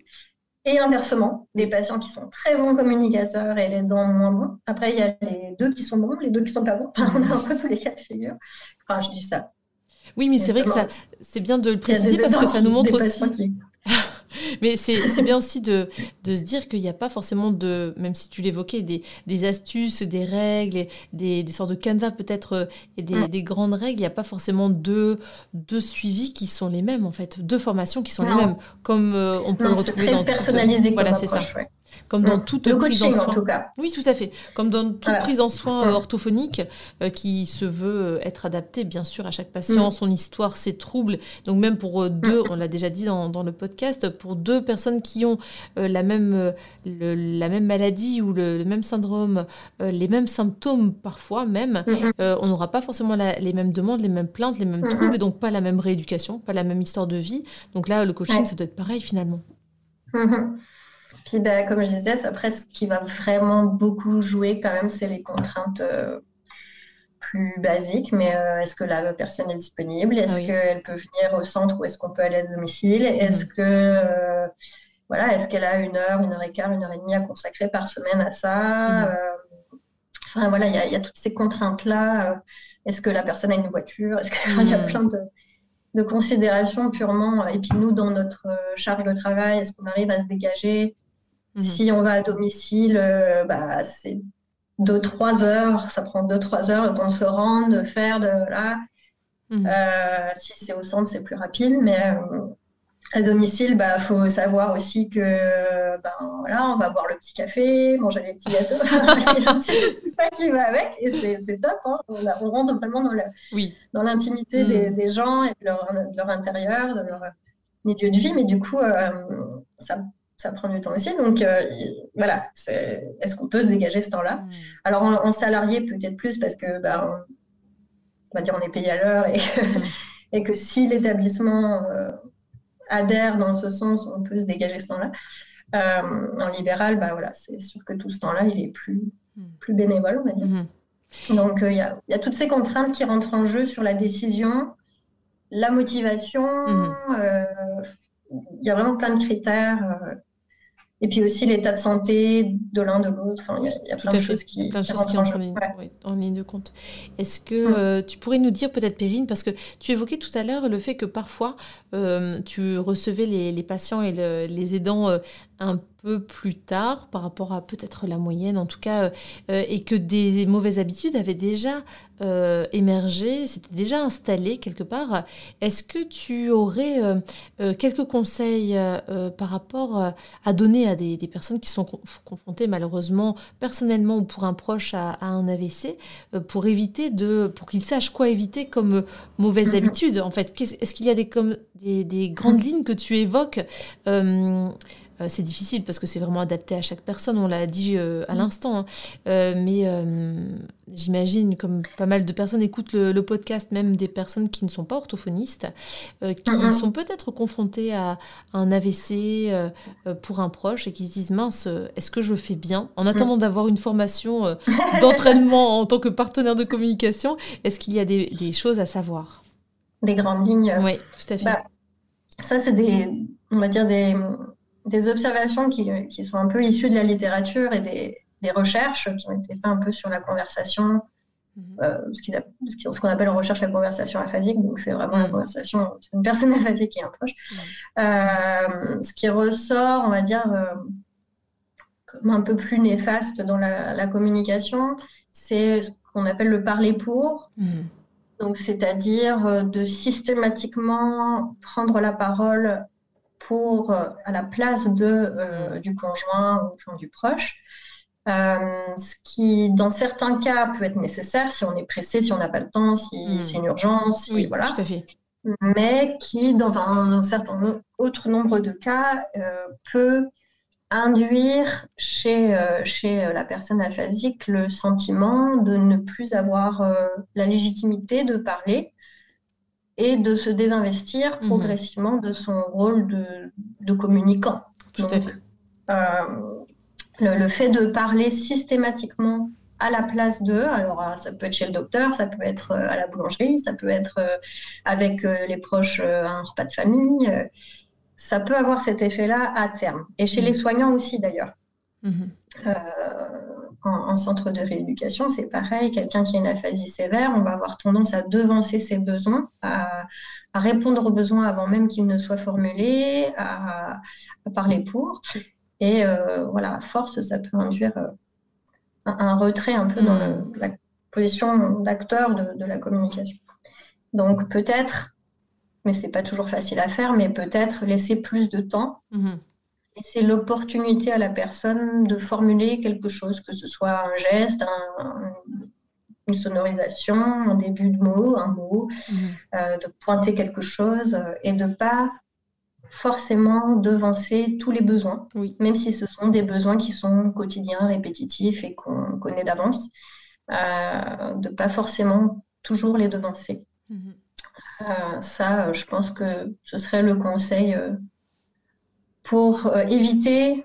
Et inversement, des patients qui sont très bons communicateurs et les dents moins bons. Après, il y a les deux qui sont bons, les deux qui sont pas bons. <laughs> on a un peu tous les cas de figure. Enfin, je dis ça. Oui, mais c'est vrai que ça, c'est bien de le préciser parce que ça nous montre aussi. Mais c'est bien aussi de, de, se dire qu'il n'y a pas forcément de, même si tu l'évoquais, des, des, astuces, des règles, des, des sortes de canevas peut-être euh, et des, mm. des, grandes règles. Il n'y a pas forcément deux, deux suivis qui sont les mêmes en fait, deux formations qui sont les mêmes, comme euh, on peut le retrouver très dans personnalisé. Voilà, c'est ça. Comme dans mm. toute prise en soin. En tout cas. Oui, tout à fait. Comme dans toute prise en soin mm. orthophonique qui se veut être adaptée, bien sûr, à chaque patient, son histoire, ses troubles. Donc même pour deux, on l'a déjà dit dans, dans, le podcast, pour deux personnes qui ont la, même, la même maladie ou le, même syndrome, les mêmes symptômes parfois même, on n'aura pas forcément les mêmes demandes, les mêmes plaintes, les mêmes troubles, et donc pas la même rééducation, pas la même histoire de vie. Donc là, le coaching, ça doit être pareil finalement. Puis ben, comme je disais, après, ce qui va vraiment beaucoup jouer quand même, c'est les contraintes euh, plus basiques. Mais euh, est-ce que la personne est disponible? Est-ce qu'elle peut venir au centre ou est-ce qu'on peut aller à domicile? Est-ce mhm. que euh, voilà, est-ce qu'elle a une heure, une heure et quart, une heure et demie à consacrer par semaine à ça? Mhm. Enfin voilà, il y, a toutes ces contraintes-là. Est-ce que la personne a une voiture? Est-ce qu'il y a mhm. plein de, de considérations purement. Et puis nous, dans notre charge de travail, est-ce qu'on arrive à se dégager? Mhm. Si on va à domicile, euh, bah, c'est 2-3 heures, ça prend 2-3 heures le temps de se rendre, de faire, de là. Mhm. Euh, si c'est au centre, c'est plus rapide, mais euh, à domicile, il bah, faut savoir aussi que ben, voilà, on va boire le petit café, manger les petits gâteaux, <laughs> <laughs> tout ça qui va avec, et c'est top. Hein. On, rentre vraiment dans l'intimité oui. dans des, mhm. des, gens et de leur, de leur, intérieur, de leur milieu de vie, mais du coup, ça ça prend du temps aussi. Donc euh, voilà, est-ce qu'on peut se dégager ce temps-là? Hmm. Alors en, salarié, peut-être plus parce que bah, on, va dire on est payé à l'heure et, <laughs> et, que si l'établissement euh, adhère dans ce sens, on peut se dégager ce temps-là. Euh, en libéral, bah, voilà, c'est sûr que tout ce temps-là, il est plus, hmm. plus bénévole, on va dire. Donc il y, y, a toutes ces contraintes qui rentrent en jeu sur la décision, la motivation. Il y a vraiment plein de critères et puis aussi l'état de santé de l'un de l'autre. Enfin, il y, a plein de choses qui, plein choses qui en, ligne, en ligne de compte. Est-ce que euh, tu pourrais nous dire peut-être, Perrine, parce que tu évoquais tout à l'heure le fait que parfois euh, tu recevais les, les patients et les aidants euh, un peu plus tard par rapport à peut-être la moyenne en tout cas, euh, et que des mauvaises habitudes avaient déjà euh, émergé, c'était déjà installé quelque part. Est-ce que tu aurais euh, quelques conseils par rapport à donner à des, personnes qui sont confrontées malheureusement personnellement ou pour un proche à, un AVC pour éviter de, pour qu'ils sachent quoi éviter comme mauvaise mm-hmm. habitude en fait? Est-ce qu'il y a des, comme, des, des grandes mm. lignes que tu évoques euh, c'est difficile parce que c'est vraiment adapté à chaque personne, on l'a dit euh, à mm. l'instant. Hein. Euh, mais j'imagine, comme pas mal de personnes écoutent le, podcast, même des personnes qui ne sont pas orthophonistes, qui sont peut-être confrontées à, un AVC pour un proche et qui se disent mince, est-ce que je fais bien? En attendant mm. d'avoir une formation <laughs> d'entraînement en tant que partenaire de communication, est-ce qu'il y a des, choses à savoir? Des grandes lignes Oui, tout à fait. Bah, ça, c'est des, on va dire des des observations qui, qui, sont un peu issues de la littérature et des, des, recherches qui ont été faites un peu sur la conversation, euh, ce qu'on appelle en recherche la conversation aphasique, donc c'est vraiment la mhm. conversation entre une personne <laughs> aphasique et un proche. Mhm. Euh, ce qui ressort, on va dire, euh, comme un peu plus néfaste dans la, la communication, c'est ce qu'on appelle le parler pour. Donc, c'est-à-dire de systématiquement prendre la parole pour, euh, à la place de, euh, du conjoint ou du proche. Euh, ce qui, dans certains cas, peut être nécessaire si on est pressé, si on n'a pas le temps, si hmm. c'est une urgence, voilà. Mais qui, dans un, certain autre nombre de cas, peut induire chez, chez la personne aphasique le sentiment de ne plus avoir la légitimité de parler et de se désinvestir mhm. progressivement de son rôle de, communicant. Tout à fait. Euh, le, fait de parler systématiquement à la place d'eux, alors euh, ça peut être chez le docteur, ça peut être euh, à la boulangerie, ça peut être avec les proches à un repas de famille, ça peut avoir cet effet-là à terme. Et chez les mhm. soignants aussi d'ailleurs. Mhm. En, centre de rééducation, c'est pareil. Quelqu'un qui a une aphasie sévère, on va avoir tendance à devancer ses besoins, à, répondre aux besoins avant même qu'ils ne soient formulés, à, parler pour. Et euh, voilà, à force, ça peut induire euh, un, retrait un peu dans hmm. la position d'acteur de, la communication. Donc peut-être, mais c'est pas toujours facile à faire, mais peut-être laisser plus de temps. Hmm c'est l'opportunité à la personne de formuler quelque chose, que ce soit un geste, une sonorisation, un début de mot, un mot, mhm. euh, de pointer quelque chose euh, et de pas forcément devancer tous les besoins, même si ce sont des besoins qui sont quotidiens, répétitifs et qu'on connaît d'avance, euh, de pas forcément toujours les devancer. Mhm. Euh, ça, je pense que ce serait le conseil pour euh, éviter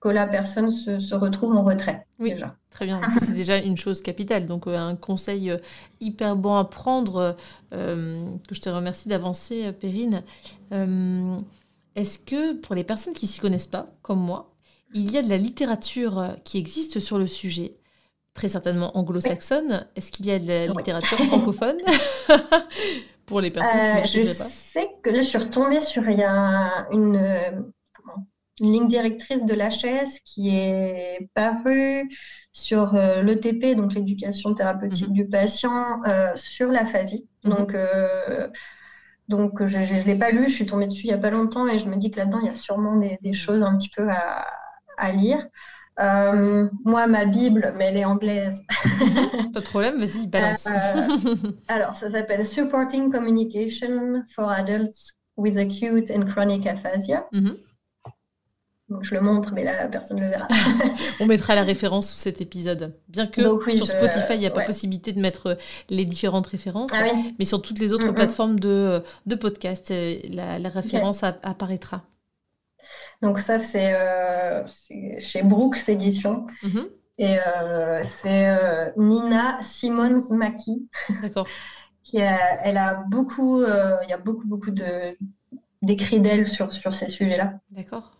que la personne se, retrouve en retrait. Oui, déjà. très bien. c'est déjà une chose capitale. Donc, euh, un conseil euh, hyper bon à prendre, que je te remercie d'avancer, Perrine. Est-ce que pour les personnes qui s'y connaissent pas, comme moi, il y a de la littérature qui existe sur le sujet? Très certainement anglo-saxonne. Est-ce qu'il y a de la littérature <laughs> francophone? <laughs> Pour les personnes qui ne pas Je sais que là, je suis retombée sur il y a une une ligne directrice de l'HS qui est parue sur euh, l'ETP, donc l'éducation thérapeutique mhm. du patient, euh, sur l'aphasie. Mhm. Donc, euh, donc je ne l'ai pas lu, je suis tombée dessus il n'y a pas longtemps et je me dis que là-dedans, il y a sûrement des, mhm. choses un petit peu à, à lire. moi, ma Bible, mais elle est anglaise. pas de problème, vas-y, <laughs> balance. <laughs> alors, ça s'appelle Supporting Communication for Adults with Acute and Chronic Aphasia je le montre, mais là, personne ne le verra. <laughs> On mettra la <laughs> référence sous cet épisode. Bien que sur Spotify, il n'y a pas possibilité de mettre les différentes références, ah mais sur toutes les autres plateformes de, de podcast, euh, la, référence apparaîtra. Donc ça, c'est euh, chez Brooks Édition. Mm-hmm. Et euh, c'est Nina Simons Maki. D'accord. <laughs> qui elle a beaucoup, il y a beaucoup, beaucoup de d'écrits d'elle sur, sur ces sujets-là. D'accord.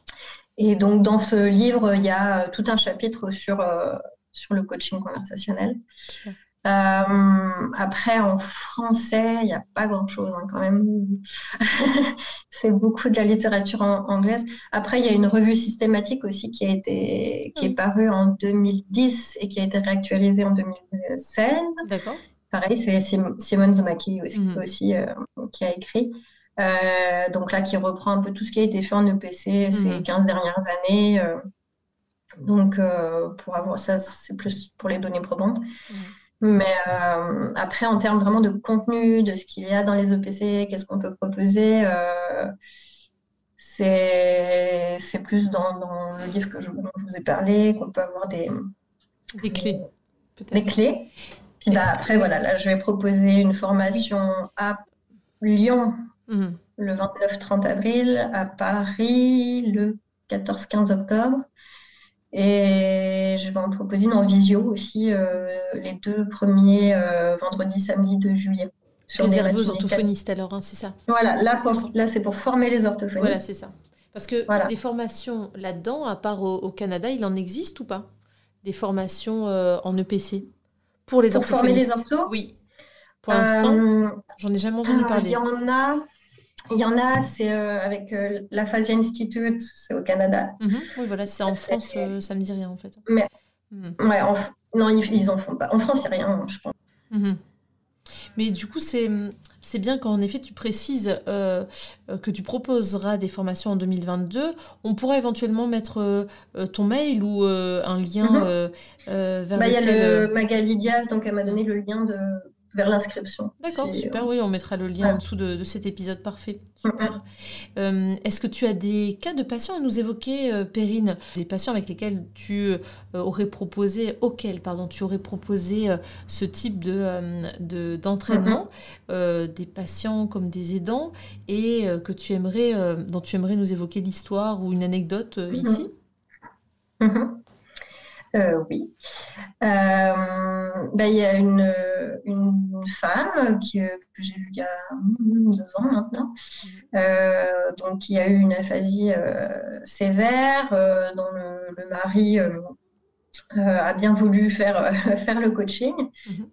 Et donc, dans ce livre, il y a euh, tout un chapitre sur, euh, sur le coaching conversationnel. Euh, après, en français, il n'y a pas grand-chose hein, quand même. <laughs> c'est beaucoup de la littérature anglaise. Après, il y a une revue systématique aussi qui a été qui est parue en 2010 et qui a été réactualisée en 2016. D'accord. Pareil, c'est Simone Zmaki aussi, mhm. aussi qui a écrit. Euh, donc là, qui reprend un peu tout ce qui a été fait en EPC ces 15 mhm. dernières années. Euh. donc, euh, pour avoir ça, c'est plus pour les données probantes. Mhm. Mais après, en termes vraiment de contenu, de ce qu'il y a dans les EPC, qu'est-ce qu'on peut proposer, c'est plus dans, le livre que je, dont je vous ai parlé, qu'on peut avoir des, des clés. Des clés. Puis bah, après, voilà, là, je vais proposer une formation à Lyon Mhm. le 29-30 avril, à Paris le 14-15 octobre. Et je vais en proposer une en visio aussi euh, les deux premiers euh, vendredis, samedi de juillet. Réservé aux orthophonistes alors, hein, c'est ça Voilà, là, là c'est pour former les orthophonistes. Voilà, c'est ça. Parce que des formations là-dedans, à part au, Canada, il en existe ou pas? Des formations euh, en EPC pour les pour former les orthos? Oui. Pour l'instant, j'en ai jamais entendu parler. Il y en a, il y en a, c'est euh, avec euh, l'Aphasia Institute, c'est au Canada. Mhm. Oui, voilà, c'est en France, euh, ça me dit rien en fait. Mais, mhm. ouais, non, ils, en font pas. En France, il n'y a rien, je pense. Mhm. Mais du coup, c'est bien qu'en effet, tu précises que tu proposeras des formations en 2022. On pourra éventuellement mettre ton mail ou un lien vers bah, Il y a le Magali Diaz, donc elle m'a donné le lien de vers l'inscription. D'accord, super. Oui, on mettra le lien en dessous de, cet épisode. Parfait. Super. Euh, est-ce que tu as des cas de patients à nous évoquer, euh, Perrine? Des patients avec lesquels tu euh, aurais proposé, auxquels, pardon, tu aurais proposé ce type de, d'entraînement, des patients comme des aidants, et que tu aimerais, dont tu aimerais nous évoquer l'histoire ou une anecdote ici? Euh, oui. Euh, ben, il y a une, une femme qui, euh, que j'ai vue il y a deux ans maintenant, donc qui a eu une aphasie sévère, dont le, mari a bien voulu faire, <laughs> faire le coaching. Mhm.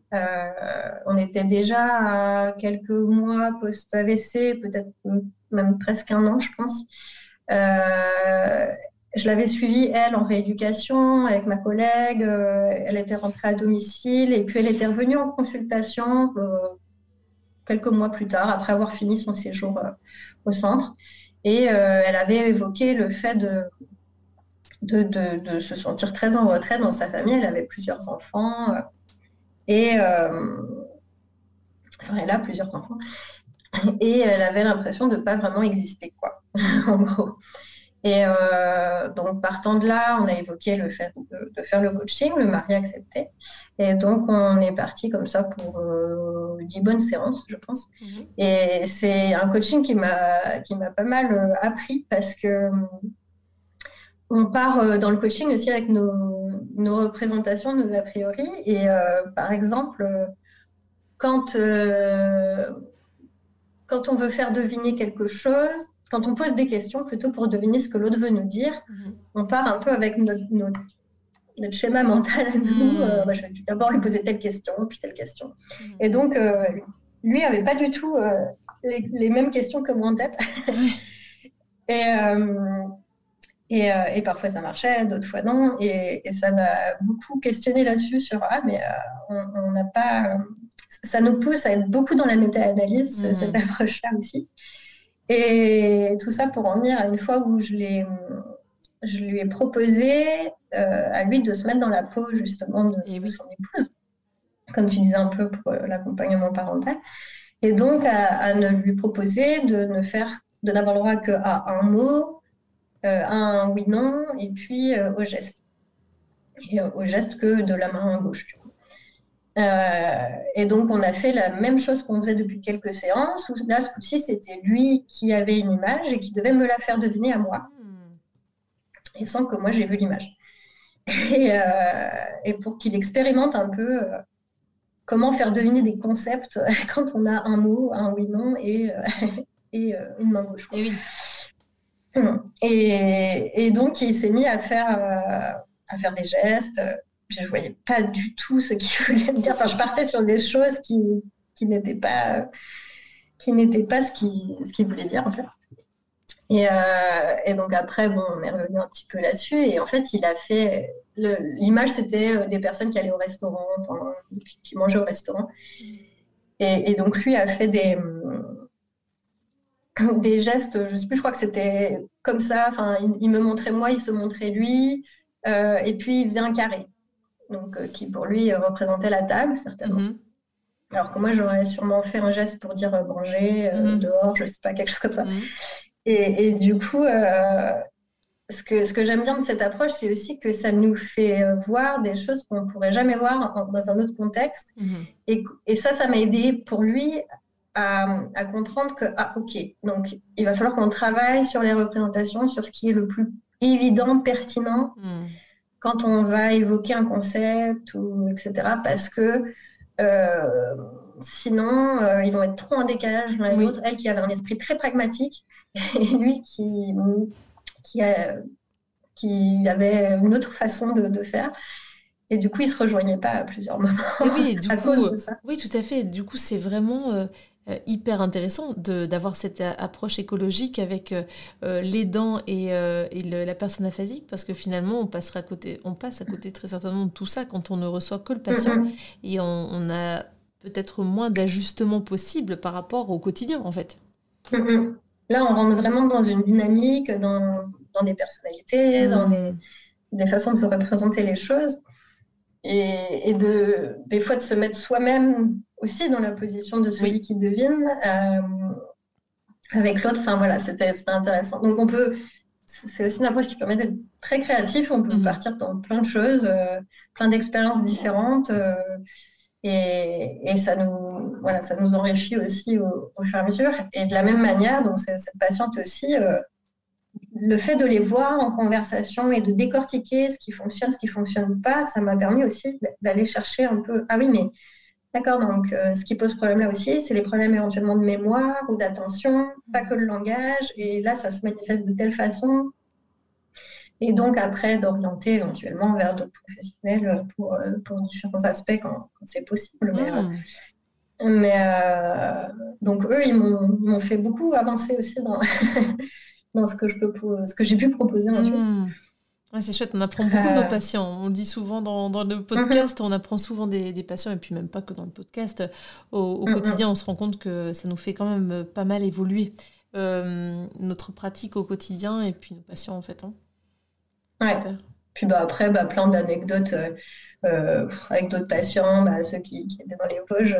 on était déjà à quelques mois post-AVC, peut-être même presque un an, je pense. Je l'avais suivie, elle, en rééducation avec ma collègue. elle était rentrée à domicile et puis elle était revenue en consultation quelques mois plus tard, après avoir fini son séjour au centre. Et elle avait évoqué le fait de se sentir très en retrait dans sa famille. Elle avait plusieurs enfants. Euh, et euh, enfin, elle a plusieurs enfants. Et elle avait l'impression de ne pas vraiment exister, quoi, <laughs> en gros. Et euh, donc, partant de là, on a évoqué le fait de, faire le coaching, le mari accepté. Et donc, on est parti comme ça pour euh, 10 bonnes séances, je pense. Mhm. Et c'est un coaching qui m'a pas mal appris parce que on part euh, dans le coaching aussi avec nos, représentations, nos a priori. Et euh, par exemple, euh, quand, quand on veut faire deviner quelque chose, quand on pose des questions plutôt pour deviner ce que l'autre veut nous dire, mhm. on part un peu avec notre, notre, schéma mental à nous. Mhm. Bah, je vais d'abord lui poser telle question, puis telle question. Mhm. Et donc, lui n'avait pas du tout les, mêmes questions que moi en tête. <laughs> et euh, et, parfois ça marchait, d'autres fois non. Et, ça m'a beaucoup questionné là-dessus sur ah mais euh, on n'a pas, ça nous pousse à être beaucoup dans la méta-analyse cette approche-là aussi. Et tout ça pour en venir à une fois où je l'ai, je lui ai proposé euh, à lui de se mettre dans la peau justement de, son épouse, comme tu disais un peu pour l'accompagnement parental. Et donc à, à, ne lui proposer de ne faire, de n'avoir le droit qu'à un mot euh, un oui-non, et puis euh, au geste. Et euh, au geste que de la main gauche. Et donc, on a fait la même chose qu'on faisait depuis quelques séances, où là, ce coup-ci, c'était lui qui avait une image et qui devait me la faire deviner à moi, et sans que moi, j'ai vu l'image. <laughs> Et, pour qu'il expérimente un peu comment faire deviner des concepts <laughs> quand on a un mot, un oui-non et, <laughs> et une main gauche. Et oui. Et, donc, il s'est mis à faire, euh, à faire des gestes. Je voyais pas du tout ce qu'il <laughs> voulait me dire. Enfin, je partais sur des choses qui, qui n'étaient pas, qui n'étaient pas ce qu'il ce voulait dire, en. Et, euh, et, donc après, bon, on est revenu un petit peu là-dessus. Et en fait, il a fait. L'image, c'était euh, des personnes qui allaient au restaurant, enfin, qui mangeaient au restaurant. Et, donc, lui a fait des, des gestes, je sais plus, je crois que c'était comme ça. Enfin, il, me montrait moi, il se montrait lui, euh, et puis il faisait un carré, donc euh, qui pour lui représentait la table certainement. Mhm. Alors que moi, j'aurais sûrement fait un geste pour dire manger euh, mhm. dehors, je sais pas, quelque chose comme ça. Mhm. Et, du coup, ce que, ce que j'aime bien de cette approche, c'est aussi que ça nous fait voir des choses qu'on ne pourrait jamais voir dans un autre contexte. Et, et, ça, ça m'a aidé pour lui à, comprendre que, ah, ok, donc il va falloir qu'on travaille sur les représentations, sur ce qui est le plus évident, pertinent. Quand on va évoquer un concept, ou, etc. Parce que euh, sinon, euh, ils vont être trop en décalage l'un l'autre. Elle qui avait un esprit très pragmatique, <laughs> et lui qui, qui, a, qui avait une autre façon de, de faire. Et du coup, ils ne se rejoignaient pas à plusieurs moments. oui, <laughs> du coup, Oui, tout à fait. Du coup, c'est vraiment euh, euh, hyper intéressant d'avoir cette approche écologique avec euh, euh, les dents et, et la personne aphasique parce que finalement on passera à côté on passe à côté très certainement de tout ça quand on ne reçoit que le patient mm-hmm. et on, a peut-être moins d'ajustements possibles par rapport au quotidien en fait. Mm-hmm. Là on rentre vraiment dans une dynamique, dans, dans des personnalités, dans mm. des, façons de se représenter les choses et, et de des fois de se mettre soi-même aussi dans la position de celui qui devine euh, avec l'autre. Enfin voilà, c'était intéressant. Donc on peut, c'est aussi une approche qui permet d'être très créatif. On peut mhm. partir dans plein de choses, euh, plein d'expériences différentes. Euh, et, et, ça, nous, voilà, ça nous enrichit aussi au, fur et à mesure. Et de la même manière, donc cette patiente aussi, le fait de les voir en conversation et de décortiquer ce qui fonctionne, ce qui fonctionne pas, ça m'a permis aussi d'aller chercher un peu, ah oui, mais D'accord, donc euh, ce qui pose problème là aussi, c'est les problèmes éventuellement de mémoire ou d'attention, pas que le langage. Et là, ça se manifeste de telle façon. et donc après d'orienter éventuellement vers d'autres professionnels pour, pour différents aspects quand, c'est possible. Mais, mmh. donc eux, ils m'ont fait beaucoup avancer aussi dans, <laughs> dans ce que je peux, ce que j'ai pu proposer ensuite. Mmh c'est chouette, on apprend beaucoup de nos euh. patients. On dit souvent dans, le podcast, on apprend souvent des, patients, et puis même pas que dans le podcast. Au, mhm. quotidien, on se rend compte que ça nous fait quand même pas mal évoluer euh, notre pratique au quotidien et puis nos patients en fait. Hein. Ouais. Puis bah, après, bah, plein d'anecdotes euh, avec d'autres patients, bah, ceux qui, étaient dans les Vosges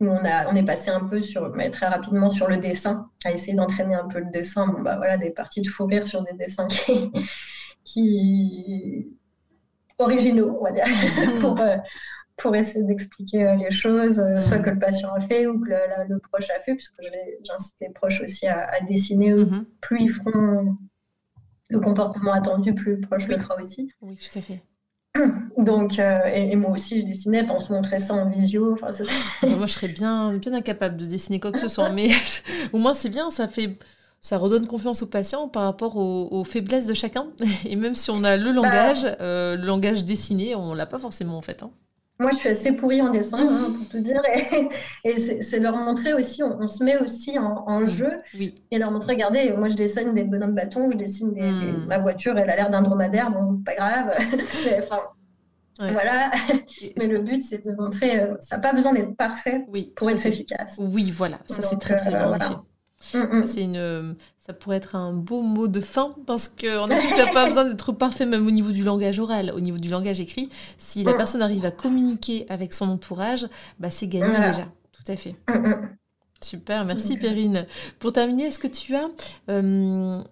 on, a, on est passé un peu sur, mais très rapidement sur le dessin, à essayer d'entraîner un peu le dessin. Bon, bah voilà, des parties de fou rire sur des dessins qui, <laughs> originaux, on va dire, <laughs> pour, euh, pour essayer d'expliquer euh, les choses, euh, soit que le patient a fait ou que le, proche a fait, puisque j'incite les proches aussi à, dessiner. Mm-hmm. Plus ils feront le comportement attendu, plus le proche le fera aussi. Oui, tout à fait. <coughs> Donc, euh, et, moi aussi, je dessinais, on se montrait ça en visio. moi, je serais bien, bien incapable de dessiner quoi que ce soit, mais <laughs> au moins, c'est bien, ça fait. Ça redonne confiance aux patients par rapport aux, faiblesses de chacun. <laughs> Et même si on a le bah, langage, euh, le langage dessiné, on l'a pas forcément en fait. Hein. Moi, je suis assez pourrie en dessin, hein, pour tout dire. Et, c'est leur montrer aussi, on, se met aussi en, jeu et leur montrer, regardez, moi, je dessine des bonhommes bâtons, je dessine des, hmm. ma voiture, elle a l'air d'un dromadaire, bon, pas grave. <laughs> enfin, voilà. Mais le but, c'est de montrer, euh, ça n'a pas besoin d'être parfait pour être efficace. Oui, voilà, ça c'est très très bien. Euh, mm, mm. Ça, une, ça pourrait être un beau mot de fin parce qu'en effet, ça n'a pas besoin d'être parfait même au niveau du langage oral, au niveau du langage écrit. Si la mm. personne arrive à communiquer avec son entourage, bah, c'est gagné déjà. Tout à fait. Super, merci Perrine. Pour terminer, est-ce que tu as, euh,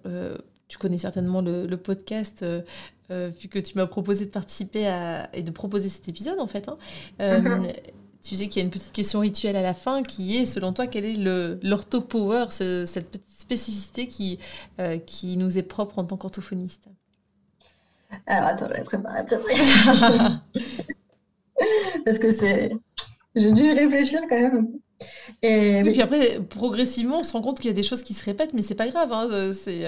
tu connais certainement le, podcast euh, vu que tu m'as proposé de participer à, et de proposer cet épisode en fait. Hein. Euh, mhm. Tu sais qu'il y a une petite question rituelle à la fin qui est, selon toi, quel est l'orthopower, cette petite spécificité qui, euh, qui nous est propre en tant qu'orthophoniste? Alors attends, je vais préparer <laughs> Parce que c'est... J'ai dû réfléchir quand même. Et, puis après, progressivement, on se rend compte qu'il y a des choses qui se répètent, mais c'est pas grave. Hein, c'est,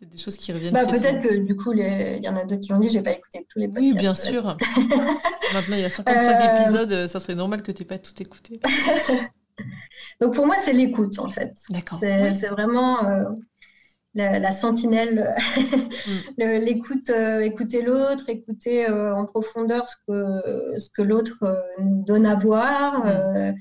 des choses qui reviennent. Bah, peut-être que du coup, il y en a d'autres qui ont dit j'ai pas écouté tous les podcasts. Oui, bien sûr. <laughs> Maintenant, il y a 55 euh, épisodes, ça serait normal que tu n'aies pas tout écouté. <laughs> Donc pour moi, c'est l'écoute en fait. D'accord. C'est vraiment euh, la, sentinelle, mm. <laughs> l'écoute, euh, écouter l'autre, écouter en profondeur ce que, ce que l'autre nous donne à voir. Mm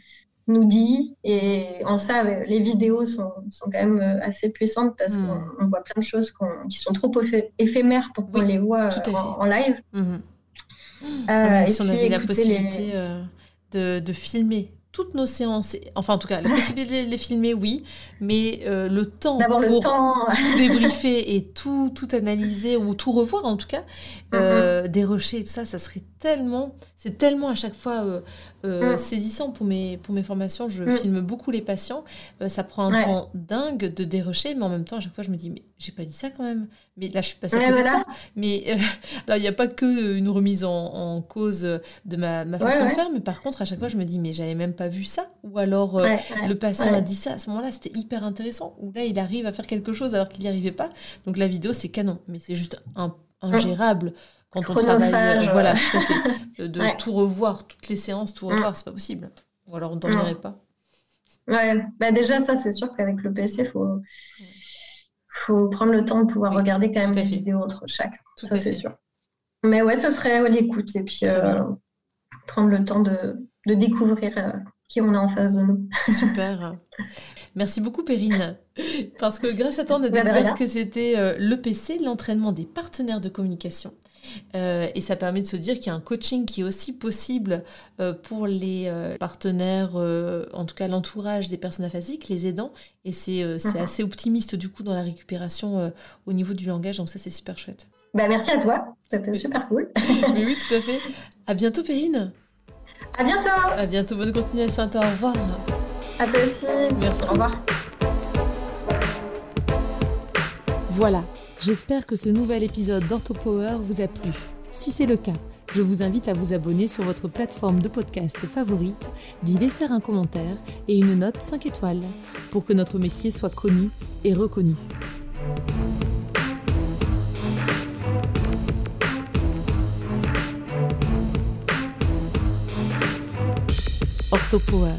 nous dit. Et en ça, les vidéos sont, sont quand même euh, assez puissantes parce hmm. qu'on voit plein de choses qui sont trop éphémères pour qu'on les voit euh, en, live. Hmm. Euh, ah si on avait la possibilité de, de, filmer toutes nos séances, enfin en tout cas la possibilité de les filmer, oui, mais le temps pour le temps. tout débriefer et tout, tout analyser ou tout revoir en tout cas, mm-hmm. des rochers et tout ça, ça serait tellement, c'est tellement à chaque fois euh, euh, mm. saisissant pour mes, pour mes formations. Je mm. filme beaucoup les patients. Euh, ça prend un temps dingue de dérocher, mais en même temps, à chaque fois, je me dis, mais j'ai pas dit ça quand même. Mais là, je suis passée à côté de ça. Mais <laughs> là, il n'y a pas que une remise en, cause de ma, ma façon de faire, mais par contre, à chaque fois, je me dis, mais j'avais même pas vu ça. Ou alors, le patient a dit ça. À ce moment-là, c'était hyper intéressant. Ou là, il arrive à faire quelque chose alors qu'il n'y arrivait pas. Donc la vidéo, c'est canon. Mais c'est juste un, ingérable quand on travaille. voilà, tout à fait. <laughs> De tout revoir, toutes les séances, tout revoir, c'est pas possible. Ou alors on ne dormirait pas. Ouais, bah déjà, ça, c'est sûr qu'avec le PC, il faut, faut prendre le temps de pouvoir regarder quand même des vidéos entre chaque. Tout ça, c'est sûr. Mais ouais, ce serait l'écoute et puis euh, prendre le temps de, de découvrir euh, qui on a en face de nous. Super. Merci beaucoup, Perrine. <laughs> Parce que grâce à toi, on a découvert ce que c'était euh, l'EPC, l'entraînement des partenaires de communication. Euh, et ça permet de se dire qu'il y a un coaching qui est aussi possible euh, pour les euh, partenaires, en tout cas l'entourage des personnes aphasiques, les aidants. Et c'est mhm. assez optimiste du coup dans la récupération au niveau du langage. Donc ça, c'est super chouette. Bah, merci à toi. C'était super cool. <laughs> Mais oui, tout à fait. À bientôt, Perrine. À bientôt. À bientôt. Bonne continuation à toi. Au revoir. À toi aussi. Merci. Au revoir. Voilà, J'espère que ce nouvel épisode d'OrthoPower vous a plu. Si c'est le cas, je vous invite à vous abonner sur votre plateforme de podcast favorite, d'y laisser un commentaire et une note 5 étoiles pour que notre métier soit connu et reconnu. Orthopower.